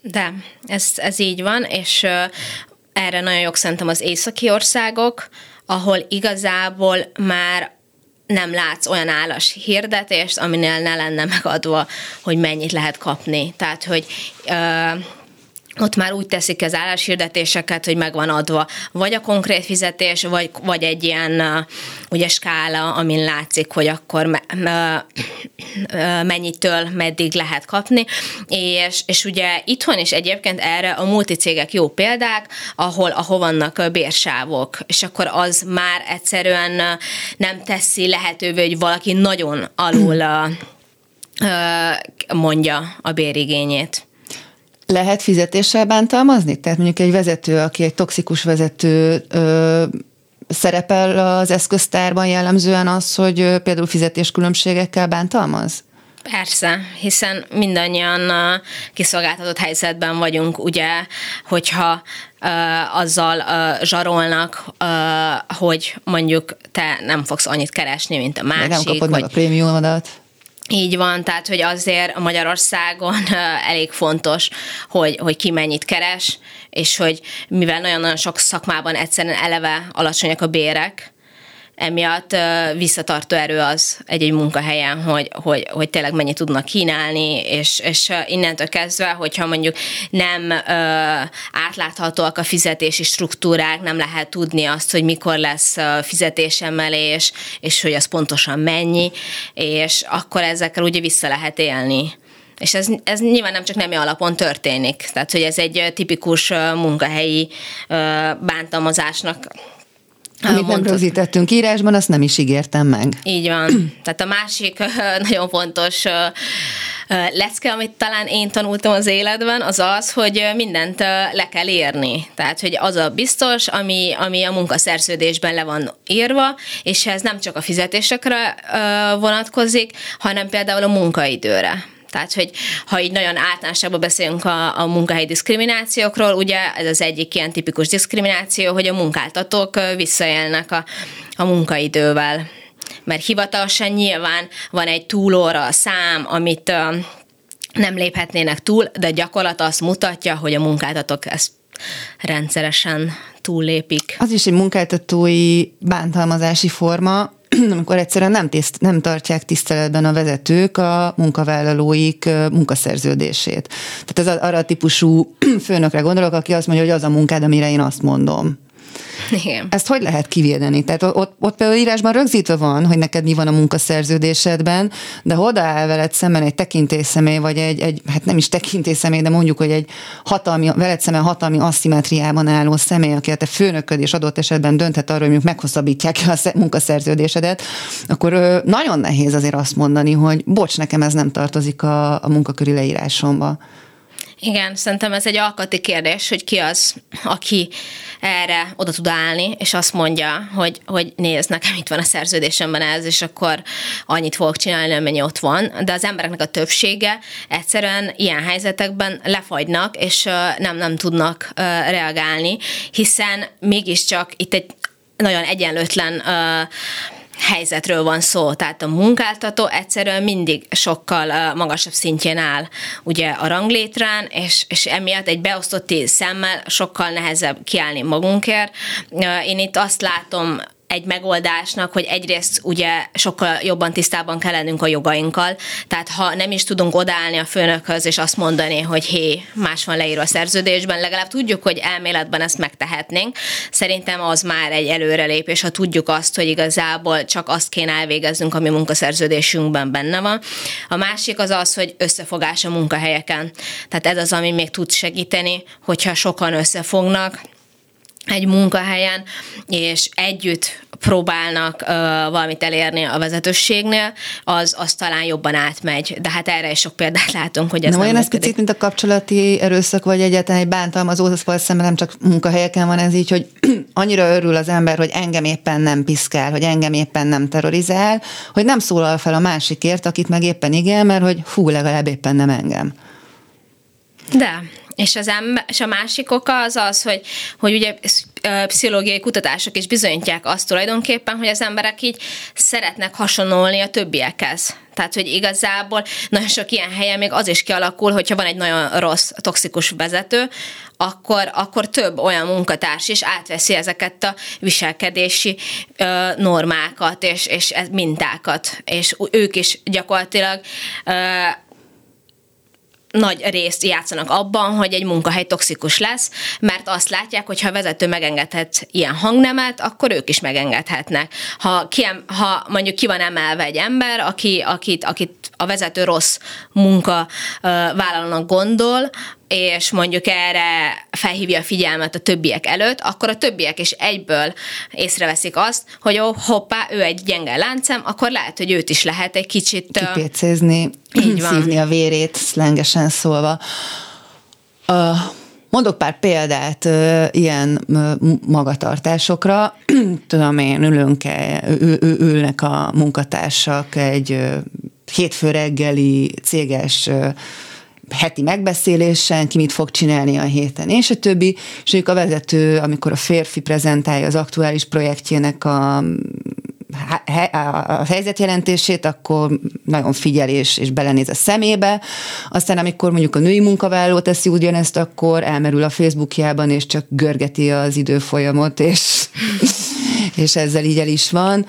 De, ez, ez így van, és erre nagyon jók szerintem az északi országok, ahol igazából már nem látsz olyan állas hirdetést, aminél ne lenne megadva, hogy mennyit lehet kapni. Tehát, hogy ott már úgy teszik az álláshirdetéseket, hogy meg van adva vagy a konkrét fizetés, vagy, vagy egy ilyen ugye skála, amin látszik, hogy akkor me, me, mennyitől meddig lehet kapni, és, és ugye itthon is egyébként erre a multicégek jó példák, ahol, ahol vannak bérsávok, és akkor az már egyszerűen nem teszi lehetővé, hogy valaki nagyon alul mondja a bérigényét. Lehet fizetéssel bántalmazni? Tehát mondjuk egy vezető, aki egy toxikus vezető ö, szerepel az eszköztárban jellemzően az, hogy például fizetéskülönbségekkel bántalmaz? Persze, hiszen mindannyian kiszolgáltatott helyzetben vagyunk, ugye, hogyha uh, azzal uh, zsarolnak, uh, hogy mondjuk te nem fogsz annyit keresni, mint a másik. De nem kapod vagy, meg a prémiumodat. Így van, tehát hogy azért Magyarországon elég fontos, hogy, hogy ki mennyit keres, és hogy mivel nagyon-nagyon sok szakmában egyszerűen eleve alacsonyak a bérek, emiatt visszatartó erő az egy-egy munkahelyen, hogy, hogy, hogy tényleg mennyit tudnak kínálni, és, és innentől kezdve, hogyha mondjuk nem ö, átláthatóak a fizetési struktúrák, nem lehet tudni azt, hogy mikor lesz fizetésemelés, és hogy az pontosan mennyi, és akkor ezekkel ugye vissza lehet élni. És ez, ez nyilván nem csak nemi alapon történik. Tehát, hogy ez egy tipikus munkahelyi bántalmazásnak amit nem rögzítettünk írásban, azt nem is ígértem meg. Így van. [CLEARS THROAT] Tehát a másik nagyon fontos lecke, amit talán én tanultam az életben, az az, hogy mindent le kell írni. Tehát, hogy az a biztos, ami, ami a munkaszerződésben le van írva, és ez nem csak a fizetésekre vonatkozik, hanem például a munkaidőre. Tehát, hogy ha így nagyon általánosságban beszélünk a, a munkahelyi diszkriminációkról, ugye ez az egyik ilyen tipikus diszkrimináció, hogy a munkáltatók visszaélnek a, a munkaidővel. Mert hivatalosan nyilván van egy túlóra szám, amit nem léphetnének túl, de gyakorlat azt mutatja, hogy a munkáltatók ezt rendszeresen túllépik. Az is egy munkáltatói bántalmazási forma, [CLEARS THROAT] amikor egyszerűen nem, tiszt, nem tartják tiszteletben a vezetők a munkavállalóik munkaszerződését. Tehát ez arra a típusú [CLEARS THROAT] főnökre gondolok, aki azt mondja, hogy az a munkád, amire én azt mondom. Igen. Ezt hogy lehet kivédeni? Tehát ott, ott például írásban rögzítve van, hogy neked mi van a munkaszerződésedben, de ha odaáll veled szemben egy tekintélyszemély, vagy egy, egy, hát nem is tekintélyszemély, de mondjuk, hogy egy hatalmi, veled szemben hatalmi aszimetriában álló személy, aki a te főnököd és adott esetben dönthet arról, hogy mondjuk meghosszabbítják a munkaszerződésedet, akkor nagyon nehéz azért azt mondani, hogy bocs, nekem ez nem tartozik a, a munkaköri leírásomba. Igen, szerintem ez egy alkati kérdés, hogy ki az, aki erre oda tud állni, és azt mondja, hogy, hogy nézd, nekem itt van a szerződésemben ez, és akkor annyit fogok csinálni, amennyi ott van. De az embereknek a többsége egyszerűen ilyen helyzetekben lefagynak, és nem, nem tudnak reagálni, hiszen mégiscsak itt egy nagyon egyenlőtlen uh, helyzetről van szó. Tehát a munkáltató egyszerűen mindig sokkal magasabb szintjén áll ugye a ranglétrán, és, és emiatt egy beosztott szemmel sokkal nehezebb kiállni magunkért. Én itt azt látom egy megoldásnak, hogy egyrészt ugye sokkal jobban tisztában kell lennünk a jogainkkal, tehát ha nem is tudunk odállni a főnökhöz és azt mondani, hogy hé, más van leírva a szerződésben, legalább tudjuk, hogy elméletben ezt megtehetnénk. Szerintem az már egy előrelépés, ha tudjuk azt, hogy igazából csak azt kéne elvégeznünk, ami munkaszerződésünkben benne van. A másik az az, hogy összefogás a munkahelyeken. Tehát ez az, ami még tud segíteni, hogyha sokan összefognak, egy munkahelyen, és együtt próbálnak uh, valamit elérni a vezetőségnél, az, az talán jobban átmegy. De hát erre is sok példát [LAUGHS] látunk, hogy ez nem, nem olyan ez picit, mint a kapcsolati erőszak, vagy egyáltalán egy bántalmazó, az szemben nem csak munkahelyeken van ez így, hogy [CLEARS THROAT] annyira örül az ember, hogy engem éppen nem piszkál, hogy engem éppen nem terrorizál, hogy nem szólal fel a másikért, akit meg éppen igen, mert hogy hú, legalább éppen nem engem. De, és, az ember, és a másik oka az az, hogy, hogy ugye pszichológiai kutatások is bizonyítják azt tulajdonképpen, hogy az emberek így szeretnek hasonlulni a többiekhez. Tehát, hogy igazából nagyon sok ilyen helyen még az is kialakul, hogyha van egy nagyon rossz, toxikus vezető, akkor, akkor több olyan munkatárs is átveszi ezeket a viselkedési ö, normákat és, és mintákat, és ők is gyakorlatilag ö, nagy részt játszanak abban, hogy egy munkahely toxikus lesz, mert azt látják, hogy ha a vezető megengedhet ilyen hangnemet, akkor ők is megengedhetnek. Ha, ki, ha mondjuk ki van emelve egy ember, aki, akit, akit a vezető rossz munka vállalónak gondol, és mondjuk erre felhívja a figyelmet a többiek előtt, akkor a többiek is egyből észreveszik azt, hogy ó, hoppá, ő egy gyenge láncem, akkor lehet, hogy őt is lehet egy kicsit... Kipécézni, így van. szívni a vérét, szlengesen szólva. Uh, mondok pár példát uh, ilyen uh, magatartásokra. [CLEARS THROAT] Tudom én, ülünk -e, ülnek a munkatársak egy uh, hétfő reggeli céges heti megbeszélésen, ki mit fog csinálni a héten, és a többi, és ők a vezető, amikor a férfi prezentálja az aktuális projektjének a a helyzetjelentését, akkor nagyon figyel és, és belenéz a szemébe. Aztán amikor mondjuk a női munkavállaló teszi ugyanezt, akkor elmerül a Facebookjában, és csak görgeti az időfolyamot, és, [LAUGHS] és ezzel így el is van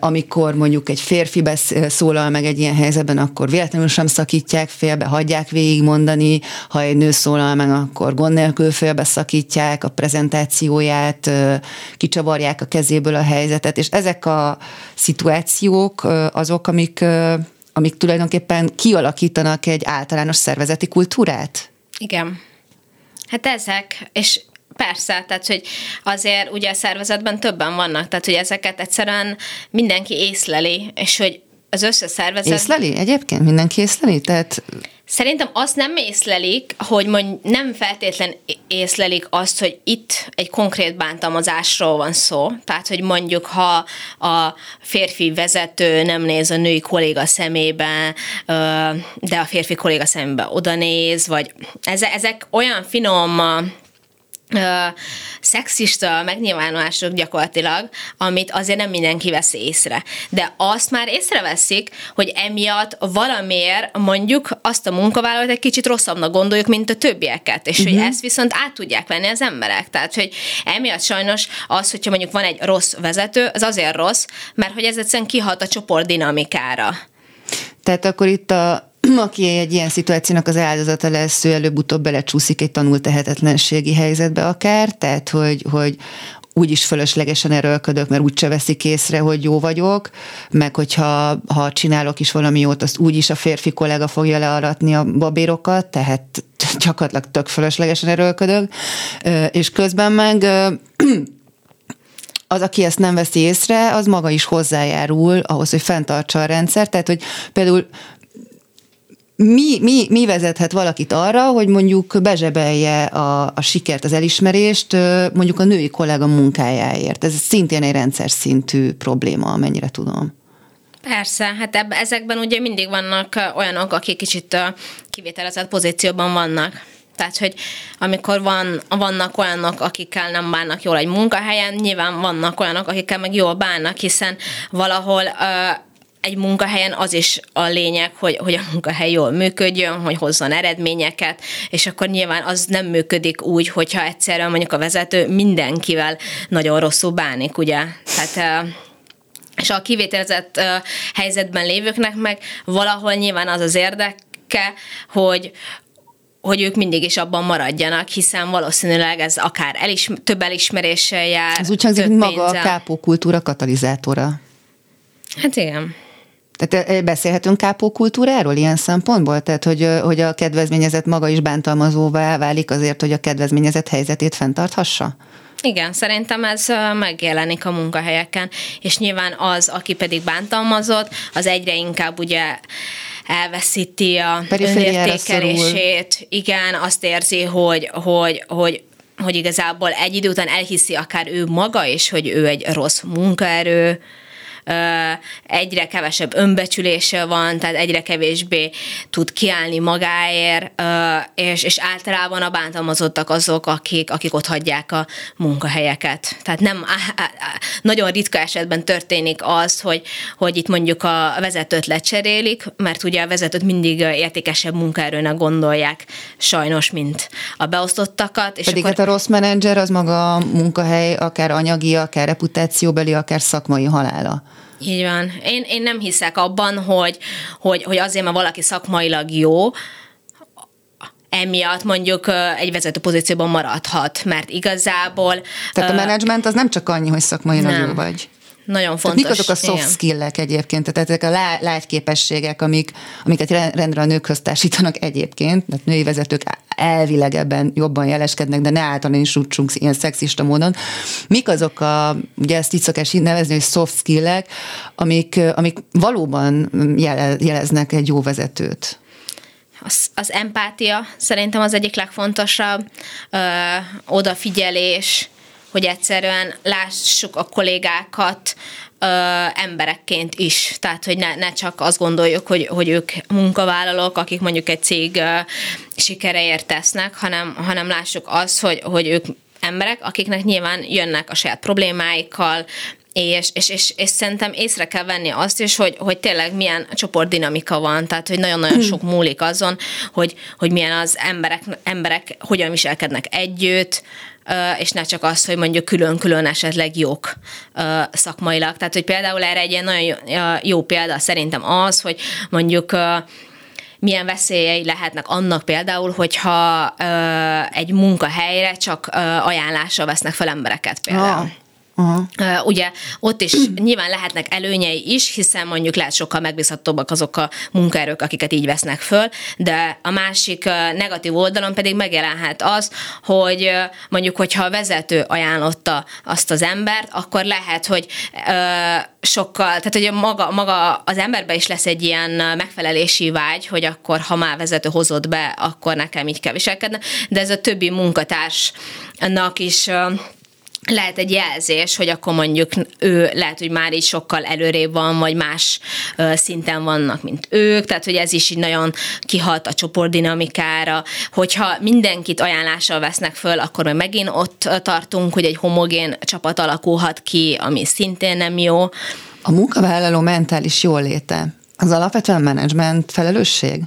amikor mondjuk egy férfi szólal meg egy ilyen helyzetben, akkor véletlenül sem szakítják félbe, hagyják végigmondani, ha egy nő szólal meg, akkor gond nélkül félbe szakítják a prezentációját, kicsavarják a kezéből a helyzetet, és ezek a szituációk azok, amik, amik tulajdonképpen kialakítanak egy általános szervezeti kultúrát? Igen. Hát ezek, és Persze, tehát hogy azért ugye a szervezetben többen vannak, tehát hogy ezeket egyszerűen mindenki észleli, és hogy az összes szervezet... Észleli egyébként? Mindenki észleli? Tehát... Szerintem azt nem észlelik, hogy mond, nem feltétlen észlelik azt, hogy itt egy konkrét bántalmazásról van szó. Tehát, hogy mondjuk, ha a férfi vezető nem néz a női kolléga szemébe, de a férfi kolléga szemébe oda néz, vagy ezek olyan finom szexista megnyilvánulások gyakorlatilag, amit azért nem mindenki vesz észre. De azt már észreveszik, hogy emiatt valamiért mondjuk azt a munkavállalót egy kicsit rosszabbnak gondoljuk, mint a többieket, és uh-huh. hogy mhm. ezt viszont át tudják venni az emberek. Tehát, hogy emiatt sajnos az, hogyha mondjuk van egy rossz vezető, az azért rossz, mert hogy ez egyszerűen kihat a csoport dinamikára. Tehát akkor itt a aki egy ilyen szituációnak az áldozata lesz, ő előbb-utóbb belecsúszik egy tanult tehetetlenségi helyzetbe akár, tehát hogy, hogy úgyis fölöslegesen erőlködök, mert úgyse veszik észre, hogy jó vagyok, meg hogyha ha csinálok is valami jót, azt úgyis a férfi kollega fogja learatni a babérokat, tehát [LAUGHS] gyakorlatilag tök fölöslegesen erőlködök, és közben meg az, aki ezt nem veszi észre, az maga is hozzájárul ahhoz, hogy fenntartsa a rendszer. Tehát, hogy például mi, mi, mi vezethet valakit arra, hogy mondjuk bezsebelje a, a sikert, az elismerést mondjuk a női kollega munkájáért? Ez szintén egy rendszer szintű probléma, amennyire tudom. Persze, hát eb- ezekben ugye mindig vannak olyanok, akik kicsit kivételezett pozícióban vannak. Tehát, hogy amikor van, vannak olyanok, akikkel nem bánnak jól egy munkahelyen, nyilván vannak olyanok, akikkel meg jól bánnak, hiszen valahol uh, egy munkahelyen az is a lényeg, hogy, hogy a munkahely jól működjön, hogy hozzon eredményeket, és akkor nyilván az nem működik úgy, hogyha egyszerűen mondjuk a vezető mindenkivel nagyon rosszul bánik, ugye? Tehát és a kivételezett helyzetben lévőknek meg valahol nyilván az az érdeke, hogy, hogy ők mindig is abban maradjanak, hiszen valószínűleg ez akár elismer, több elismeréssel jár. Ez úgy hangzik, maga a kápókultúra katalizátora. Hát igen. Tehát beszélhetünk kápókultúráról ilyen szempontból? Tehát, hogy, hogy a kedvezményezett maga is bántalmazóvá válik azért, hogy a kedvezményezett helyzetét fenntarthassa? Igen, szerintem ez megjelenik a munkahelyeken, és nyilván az, aki pedig bántalmazott, az egyre inkább ugye elveszíti a önértékelését. Igen, azt érzi, hogy, hogy, hogy hogy igazából egy idő után elhiszi akár ő maga is, hogy ő egy rossz munkaerő, egyre kevesebb önbecsülése van, tehát egyre kevésbé tud kiállni magáért, és, és általában a bántalmazottak azok, akik, akik ott hagyják a munkahelyeket. Tehát nem, nagyon ritka esetben történik az, hogy, hogy itt mondjuk a vezetőt lecserélik, mert ugye a vezetőt mindig értékesebb munkaerőnek gondolják sajnos, mint a beosztottakat. És Pedig akkor... hát a rossz menedzser az maga a munkahely, akár anyagi, akár reputációbeli, akár szakmai halála. Így van. Én, én nem hiszek abban, hogy, hogy, hogy azért, mert valaki szakmailag jó, emiatt mondjuk egy vezető pozícióban maradhat, mert igazából... Tehát a menedzsment az nem csak annyi, hogy szakmailag jó vagy. Nagyon fontos. Tehát mik azok a soft skillek egyébként? Tehát ezek a lágyképességek, amik, amiket rendre a nőkhöz társítanak egyébként, tehát női vezetők elvileg ebben jobban jeleskednek, de ne általánosítsunk ilyen szexista módon. Mik azok a, ugye ezt így szokás nevezni, hogy soft skillek, amik, amik valóban jeleznek egy jó vezetőt? Az, az empátia szerintem az egyik legfontosabb, ö, odafigyelés, hogy egyszerűen lássuk a kollégákat ö, emberekként is. Tehát, hogy ne, ne csak azt gondoljuk, hogy, hogy ők munkavállalók, akik mondjuk egy cég ö, sikereért tesznek, hanem, hanem lássuk azt, hogy, hogy ők emberek, akiknek nyilván jönnek a saját problémáikkal, és, és, és, és szerintem észre kell venni azt is, hogy, hogy tényleg milyen csoportdinamika van, tehát hogy nagyon-nagyon hmm. sok múlik azon, hogy, hogy milyen az emberek, emberek hogyan viselkednek együtt, és ne csak az, hogy mondjuk külön-külön esetleg jók szakmailag. Tehát, hogy például erre egy ilyen nagyon jó példa szerintem az, hogy mondjuk milyen veszélyei lehetnek annak például, hogyha egy munkahelyre csak ajánlásra vesznek fel embereket például. Ah. Uh-huh. Uh, ugye ott is [CLEARS THROAT] nyilván lehetnek előnyei is, hiszen mondjuk lehet sokkal megbízhatóbbak azok a munkaerők, akiket így vesznek föl, de a másik negatív oldalon pedig megjelenhet az, hogy mondjuk, hogyha a vezető ajánlotta azt az embert, akkor lehet, hogy sokkal, tehát hogy maga, maga az emberben is lesz egy ilyen megfelelési vágy, hogy akkor, ha már vezető hozott be, akkor nekem így kell viselkedni, de ez a többi munkatársnak is lehet egy jelzés, hogy akkor mondjuk ő lehet, hogy már így sokkal előrébb van, vagy más szinten vannak, mint ők, tehát hogy ez is így nagyon kihalt a csoportdinamikára, hogyha mindenkit ajánlással vesznek föl, akkor meg megint ott tartunk, hogy egy homogén csapat alakulhat ki, ami szintén nem jó. A munkavállaló mentális jóléte, az alapvetően menedzsment felelősség?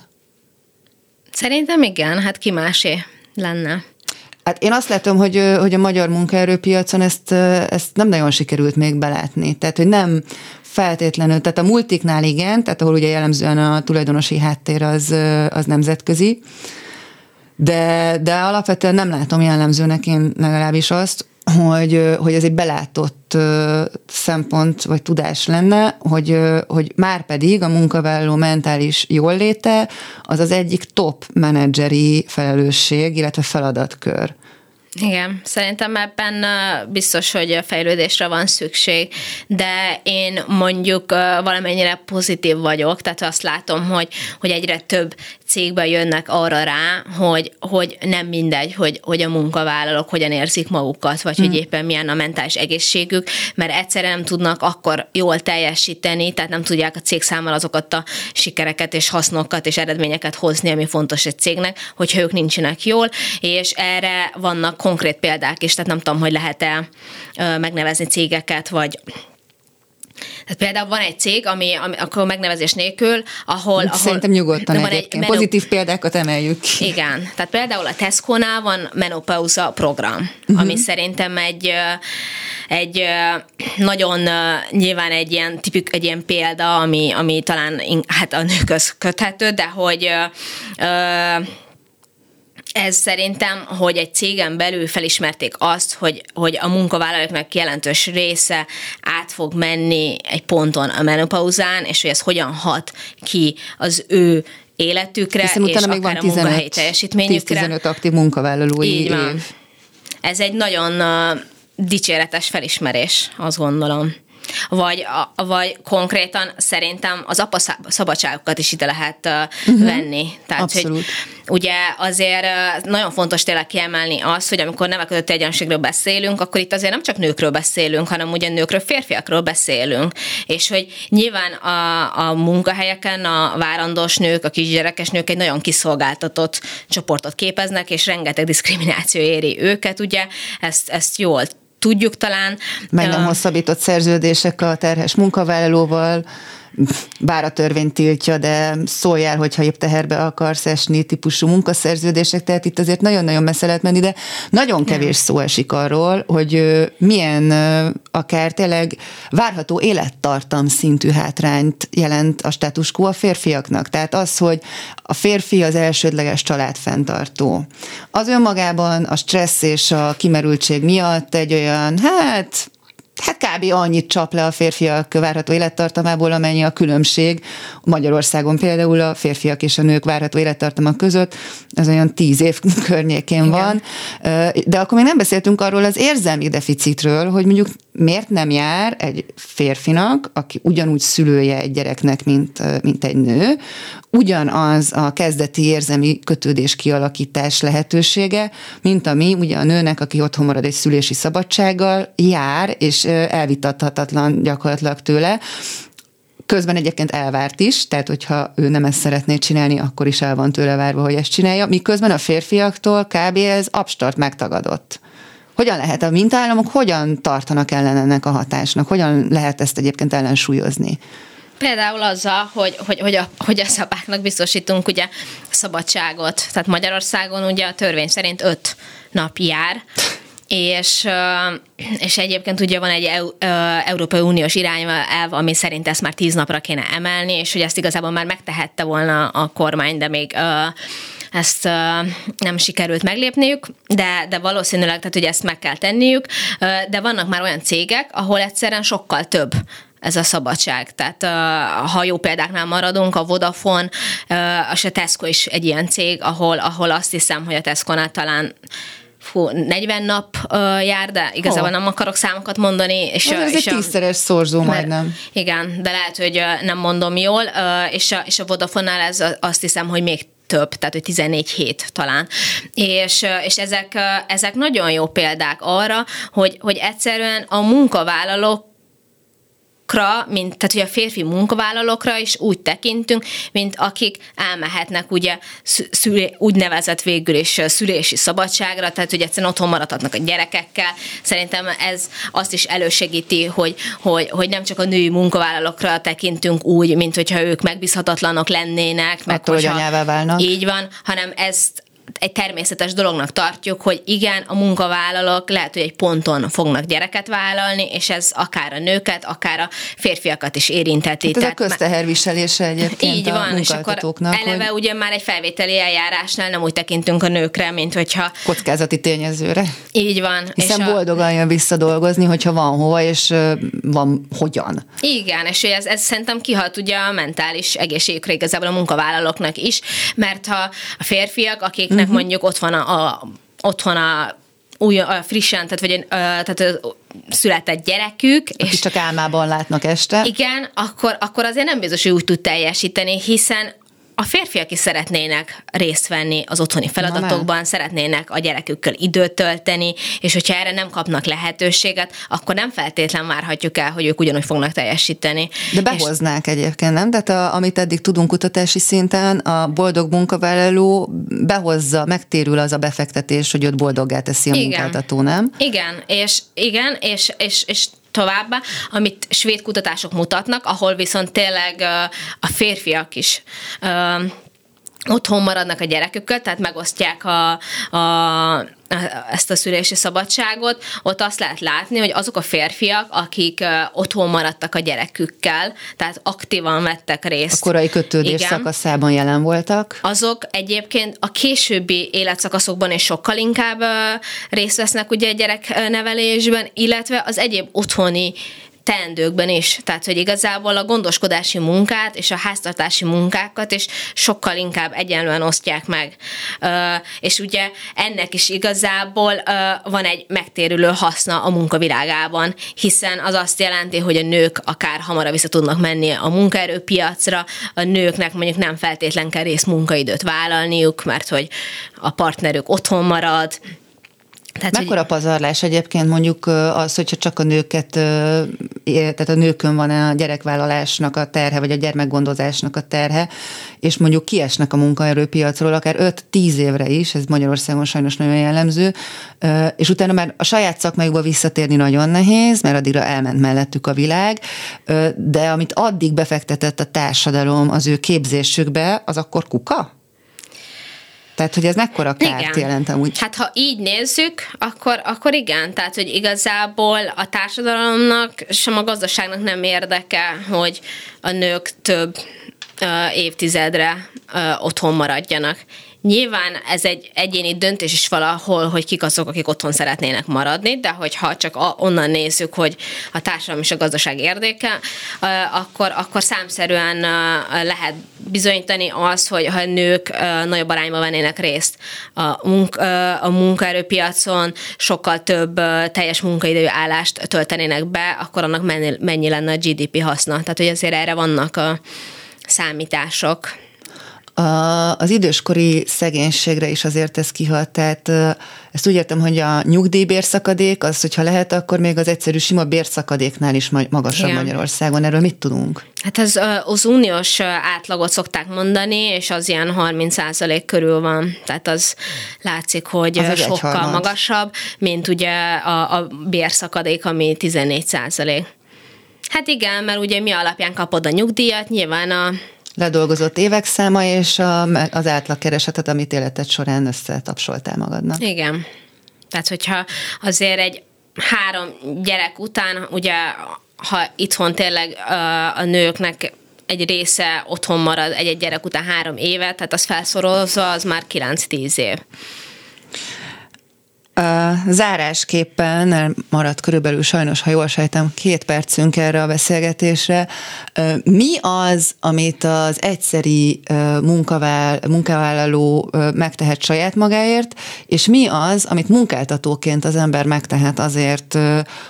Szerintem igen, hát ki másé lenne. Hát én azt látom, hogy, hogy a magyar munkaerőpiacon ezt, ezt nem nagyon sikerült még belátni. Tehát, hogy nem feltétlenül, tehát a multiknál igen, tehát ahol ugye jellemzően a tulajdonosi háttér az, az nemzetközi, de, de alapvetően nem látom jellemzőnek én legalábbis azt, hogy, hogy ez egy belátott szempont vagy tudás lenne, hogy, hogy már pedig a munkavállaló mentális jólléte az az egyik top menedzseri felelősség, illetve feladatkör. Igen, szerintem ebben biztos, hogy fejlődésre van szükség, de én mondjuk valamennyire pozitív vagyok, tehát azt látom, hogy, hogy egyre több cégbe jönnek arra rá, hogy, hogy nem mindegy, hogy, hogy a munkavállalók hogyan érzik magukat, vagy hmm. hogy éppen milyen a mentális egészségük, mert egyszerűen nem tudnak akkor jól teljesíteni, tehát nem tudják a cég számára azokat a sikereket és hasznokat és eredményeket hozni, ami fontos egy cégnek, hogyha ők nincsenek jól, és erre vannak konkrét példák is, tehát nem tudom, hogy lehet-e megnevezni cégeket, vagy tehát például van egy cég, ami, ami akkor megnevezés nélkül, ahol... ahol Szerintem nyugodtan van. Egy menop... Pozitív példákat emeljük ki. Igen. Tehát például a Tesco-nál van menopauza program, uh-huh. ami szerintem egy egy nagyon nyilván egy ilyen tipik, egy ilyen példa, ami, ami talán hát a nőköz köthető, de hogy ez szerintem, hogy egy cégen belül felismerték azt, hogy, hogy a munkavállalóknak jelentős része át fog menni egy ponton a menopauzán, és hogy ez hogyan hat ki az ő életükre, Hiszen és még van 15, a munkahelyi teljesítményükre. 15 aktív munkavállalói Így van. év. Ez egy nagyon dicséretes felismerés, azt gondolom vagy, vagy konkrétan szerintem az apa szabadságokat is ide lehet uh-huh. venni. Tehát, Abszolút. hogy ugye azért nagyon fontos tényleg kiemelni azt, hogy amikor nemek közötti egyenlőségről beszélünk, akkor itt azért nem csak nőkről beszélünk, hanem ugye nőkről, férfiakról beszélünk. És hogy nyilván a, a munkahelyeken a várandós nők, a kisgyerekes nők egy nagyon kiszolgáltatott csoportot képeznek, és rengeteg diszkrimináció éri őket, ugye ezt, ezt jól tudjuk talán. Meg nem hosszabbított szerződések a terhes munkavállalóval, bár a törvény tiltja, de szóljál, hogyha épp teherbe akarsz esni típusú munkaszerződések, tehát itt azért nagyon-nagyon messze lehet menni, de nagyon kevés szó esik arról, hogy milyen akár tényleg várható élettartam szintű hátrányt jelent a status quo a férfiaknak. Tehát az, hogy a férfi az elsődleges családfenntartó. Az önmagában a stressz és a kimerültség miatt egy olyan, hát hát kb. annyit csap le a férfiak várható élettartamából, amennyi a különbség Magyarországon például a férfiak és a nők várható élettartama között, az olyan tíz év [LAUGHS] környékén Igen. van. De akkor még nem beszéltünk arról az érzelmi deficitről, hogy mondjuk miért nem jár egy férfinak, aki ugyanúgy szülője egy gyereknek, mint, mint egy nő, ugyanaz a kezdeti érzelmi kötődés kialakítás lehetősége, mint ami ugye a nőnek, aki otthon marad egy szülési szabadsággal, jár, és elvitathatatlan gyakorlatilag tőle, Közben egyébként elvárt is, tehát hogyha ő nem ezt szeretné csinálni, akkor is el van tőle várva, hogy ezt csinálja, miközben a férfiaktól kb. ez abstart megtagadott. Hogyan lehet a mintállamok, hogyan tartanak ellen ennek a hatásnak? Hogyan lehet ezt egyébként ellensúlyozni? Például azzal, hogy, hogy, hogy, a, hogy a szabáknak biztosítunk ugye szabadságot. Tehát Magyarországon ugye a törvény szerint öt nap jár, és, és egyébként ugye van egy Európai Uniós irányelv, ami szerint ezt már tíz napra kéne emelni, és hogy ezt igazából már megtehette volna a kormány, de még ezt nem sikerült meglépniük, de, de valószínűleg, tehát ugye ezt meg kell tenniük, de vannak már olyan cégek, ahol egyszerűen sokkal több ez a szabadság. Tehát ha jó példáknál maradunk, a Vodafone, a Tesco is egy ilyen cég, ahol, ahol azt hiszem, hogy a Tesco-nál talán fú, 40 nap uh, jár, de igazából oh. nem akarok számokat mondani. És, ez, ez és egy tízszeres szorzó mert, majdnem. Igen, de lehet, hogy nem mondom jól, uh, és a, és a Vodafone-nál ez azt hiszem, hogy még több, tehát hogy 14 hét talán. És, és ezek, ezek nagyon jó példák arra, hogy, hogy egyszerűen a munkavállalók mint, tehát hogy a férfi munkavállalókra is úgy tekintünk, mint akik elmehetnek ugye szülé, úgynevezett végül is szülési szabadságra, tehát hogy egyszerűen otthon maradhatnak a gyerekekkel. Szerintem ez azt is elősegíti, hogy, hogy, hogy nem csak a női munkavállalókra tekintünk úgy, mint hogyha ők megbízhatatlanok lennének, meg Attól, hogyha, hogy válnak. Így van, hanem ezt egy természetes dolognak tartjuk, hogy igen, a munkavállalók lehet, hogy egy ponton fognak gyereket vállalni, és ez akár a nőket, akár a férfiakat is érinteti. Hát ez Tehát a közteherviselése egyébként Így van, és akkor eleve hogy... ugye már egy felvételi eljárásnál nem úgy tekintünk a nőkre, mint hogyha... Kockázati tényezőre. Így van. Hiszen és boldogan a... jön visszadolgozni, hogyha van hova, és van hogyan. Igen, és ez, ez szerintem kihat ugye a mentális egészségükre igazából a munkavállalóknak is, mert ha a férfiak, akik akiknek uh-huh. mondjuk ott van a, a otthon a új, a frissen, tehát, vagy, tehát született gyerekük. Akik és csak álmában látnak este. Igen, akkor, akkor azért nem biztos, hogy úgy tud teljesíteni, hiszen a férfiak is szeretnének részt venni az otthoni feladatokban, szeretnének a gyerekükkel időt tölteni, és hogyha erre nem kapnak lehetőséget, akkor nem feltétlen várhatjuk el, hogy ők ugyanúgy fognak teljesíteni. De behoznák és... egyébként, nem? Tehát a, amit eddig tudunk kutatási szinten, a boldog munkavállaló behozza, megtérül az a befektetés, hogy őt boldoggá teszi a igen. munkáltató, nem? Igen, és igen, és, és, és továbbá, amit svéd kutatások mutatnak, ahol viszont tényleg a férfiak is otthon maradnak a gyerekükkel, tehát megosztják a, a, ezt a szülési szabadságot, ott azt lehet látni, hogy azok a férfiak, akik otthon maradtak a gyerekükkel, tehát aktívan vettek részt. A korai kötődés igen, szakaszában jelen voltak. Azok egyébként a későbbi életszakaszokban is sokkal inkább részt vesznek ugye a gyereknevelésben, illetve az egyéb otthoni teendőkben is. Tehát, hogy igazából a gondoskodási munkát és a háztartási munkákat is sokkal inkább egyenlően osztják meg. És ugye ennek is igazából van egy megtérülő haszna a munkavilágában, hiszen az azt jelenti, hogy a nők akár hamarabb vissza tudnak menni a munkaerőpiacra, a nőknek mondjuk nem feltétlen kell rész munkaidőt vállalniuk, mert hogy a partnerük otthon marad, tehát, Mekkora hogy... pazarlás egyébként mondjuk az, hogyha csak a nőket, tehát a nőkön van a gyerekvállalásnak a terhe, vagy a gyermekgondozásnak a terhe, és mondjuk kiesnek a munkaerőpiacról akár 5-10 évre is, ez Magyarországon sajnos nagyon jellemző, és utána már a saját szakmájukba visszatérni nagyon nehéz, mert addigra elment mellettük a világ, de amit addig befektetett a társadalom az ő képzésükbe, az akkor kuka? Tehát, hogy ez mekkora kárt igen. jelent amúgy? Hát, ha így nézzük, akkor, akkor igen. Tehát, hogy igazából a társadalomnak, sem a gazdaságnak nem érdeke, hogy a nők több évtizedre otthon maradjanak. Nyilván ez egy egyéni döntés is valahol, hogy kik azok, akik otthon szeretnének maradni, de hogyha csak a, onnan nézzük, hogy a társadalom és a gazdaság érdeke, akkor, akkor számszerűen lehet bizonyítani az, hogy ha nők nagyobb arányban vennének részt a, munka, a munkaerőpiacon, sokkal több teljes munkaidejű állást töltenének be, akkor annak mennyi, mennyi lenne a GDP haszna. Tehát, hogy azért erre vannak a számítások. A, az időskori szegénységre is azért ez kihat, tehát ezt úgy értem, hogy a nyugdíjbérszakadék, az, hogyha lehet, akkor még az egyszerű sima bérszakadéknál is magasabb Igen. Magyarországon. Erről mit tudunk? Hát ez az uniós átlagot szokták mondani, és az ilyen 30% körül van. Tehát az látszik, hogy az sokkal magasabb, mint ugye a, a bérszakadék, ami 14% Hát igen, mert ugye mi alapján kapod a nyugdíjat, nyilván a ledolgozott évek száma, és a, az átlagkeresetet, amit életed során összetapsoltál magadnak. Igen. Tehát, hogyha azért egy három gyerek után, ugye, ha itthon tényleg a nőknek egy része otthon marad egy-egy gyerek után három évet, tehát az felszorolva az már 9-10 év. Zárásképpen maradt körülbelül sajnos, ha jól sejtem, két percünk erre a beszélgetésre. Mi az, amit az egyszeri munkavállaló megtehet saját magáért, és mi az, amit munkáltatóként az ember megtehet azért,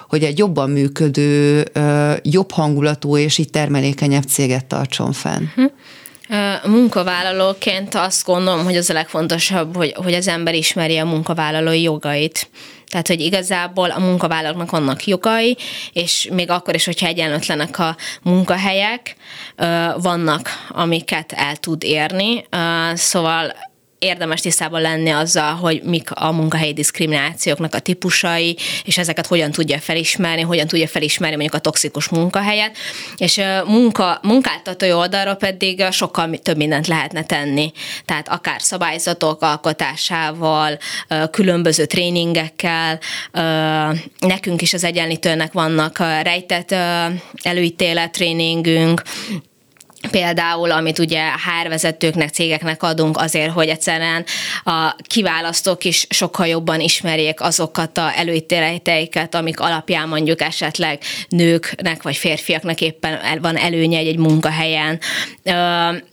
hogy egy jobban működő, jobb hangulatú és így termelékenyebb céget tartson fenn? Hm. Munkavállalóként azt gondolom, hogy az a legfontosabb, hogy, hogy az ember ismeri a munkavállalói jogait. Tehát, hogy igazából a munkavállalóknak vannak jogai, és még akkor is, hogyha egyenlőtlenek a munkahelyek, vannak, amiket el tud érni. Szóval érdemes tisztában lenni azzal, hogy mik a munkahelyi diszkriminációknak a típusai, és ezeket hogyan tudja felismerni, hogyan tudja felismerni mondjuk a toxikus munkahelyet, és munka, munkáltatói oldalra pedig sokkal több mindent lehetne tenni. Tehát akár szabályzatok alkotásával, különböző tréningekkel, nekünk is az egyenlítőnek vannak rejtett előítélet tréningünk, Például, amit ugye hárvezetőknek, cégeknek adunk azért, hogy egyszerűen a kiválasztók is sokkal jobban ismerjék azokat a előítéleteiket, amik alapján mondjuk esetleg nőknek vagy férfiaknak éppen van előnye egy munkahelyen.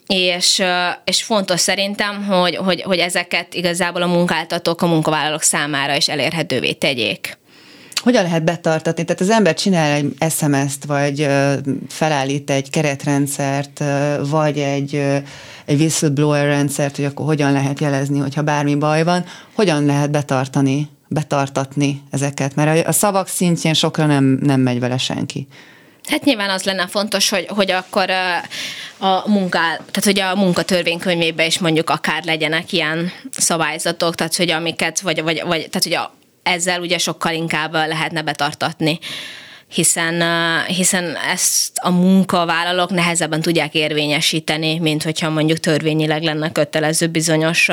És, és fontos szerintem, hogy, hogy, hogy ezeket igazából a munkáltatók a munkavállalók számára is elérhetővé tegyék. Hogyan lehet betartatni? Tehát az ember csinál egy SMS-t, vagy felállít egy keretrendszert, vagy egy, egy whistleblower rendszert, hogy akkor hogyan lehet jelezni, hogyha bármi baj van. Hogyan lehet betartani, betartatni ezeket? Mert a szavak szintjén sokra nem, nem megy vele senki. Hát nyilván az lenne fontos, hogy, hogy akkor a munká, tehát hogy a munkatörvénykönyvében is mondjuk akár legyenek ilyen szabályzatok, tehát hogy amiket, vagy, vagy, vagy tehát hogy a, ezzel ugye sokkal inkább lehetne betartatni hiszen, hiszen ezt a munkavállalók nehezebben tudják érvényesíteni, mint hogyha mondjuk törvényileg lenne kötelező bizonyos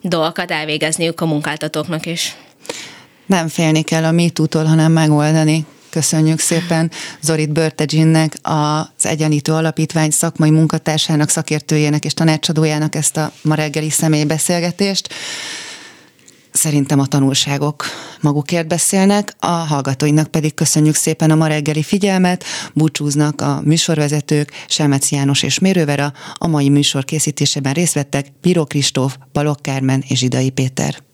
dolgokat elvégezniük a munkáltatóknak is. Nem félni kell a MeToo-tól, hanem megoldani. Köszönjük szépen Zorit Börtegyinnek, az Egyenlítő Alapítvány szakmai munkatársának, szakértőjének és tanácsadójának ezt a ma reggeli személybeszélgetést. Szerintem a tanulságok magukért beszélnek, a hallgatóinak pedig köszönjük szépen a ma reggeli figyelmet, búcsúznak a műsorvezetők, Selmec János és Mérővera, a mai műsor készítésében részt vettek Bíró Kristóf, Balogh Kármen és Zsidai Péter.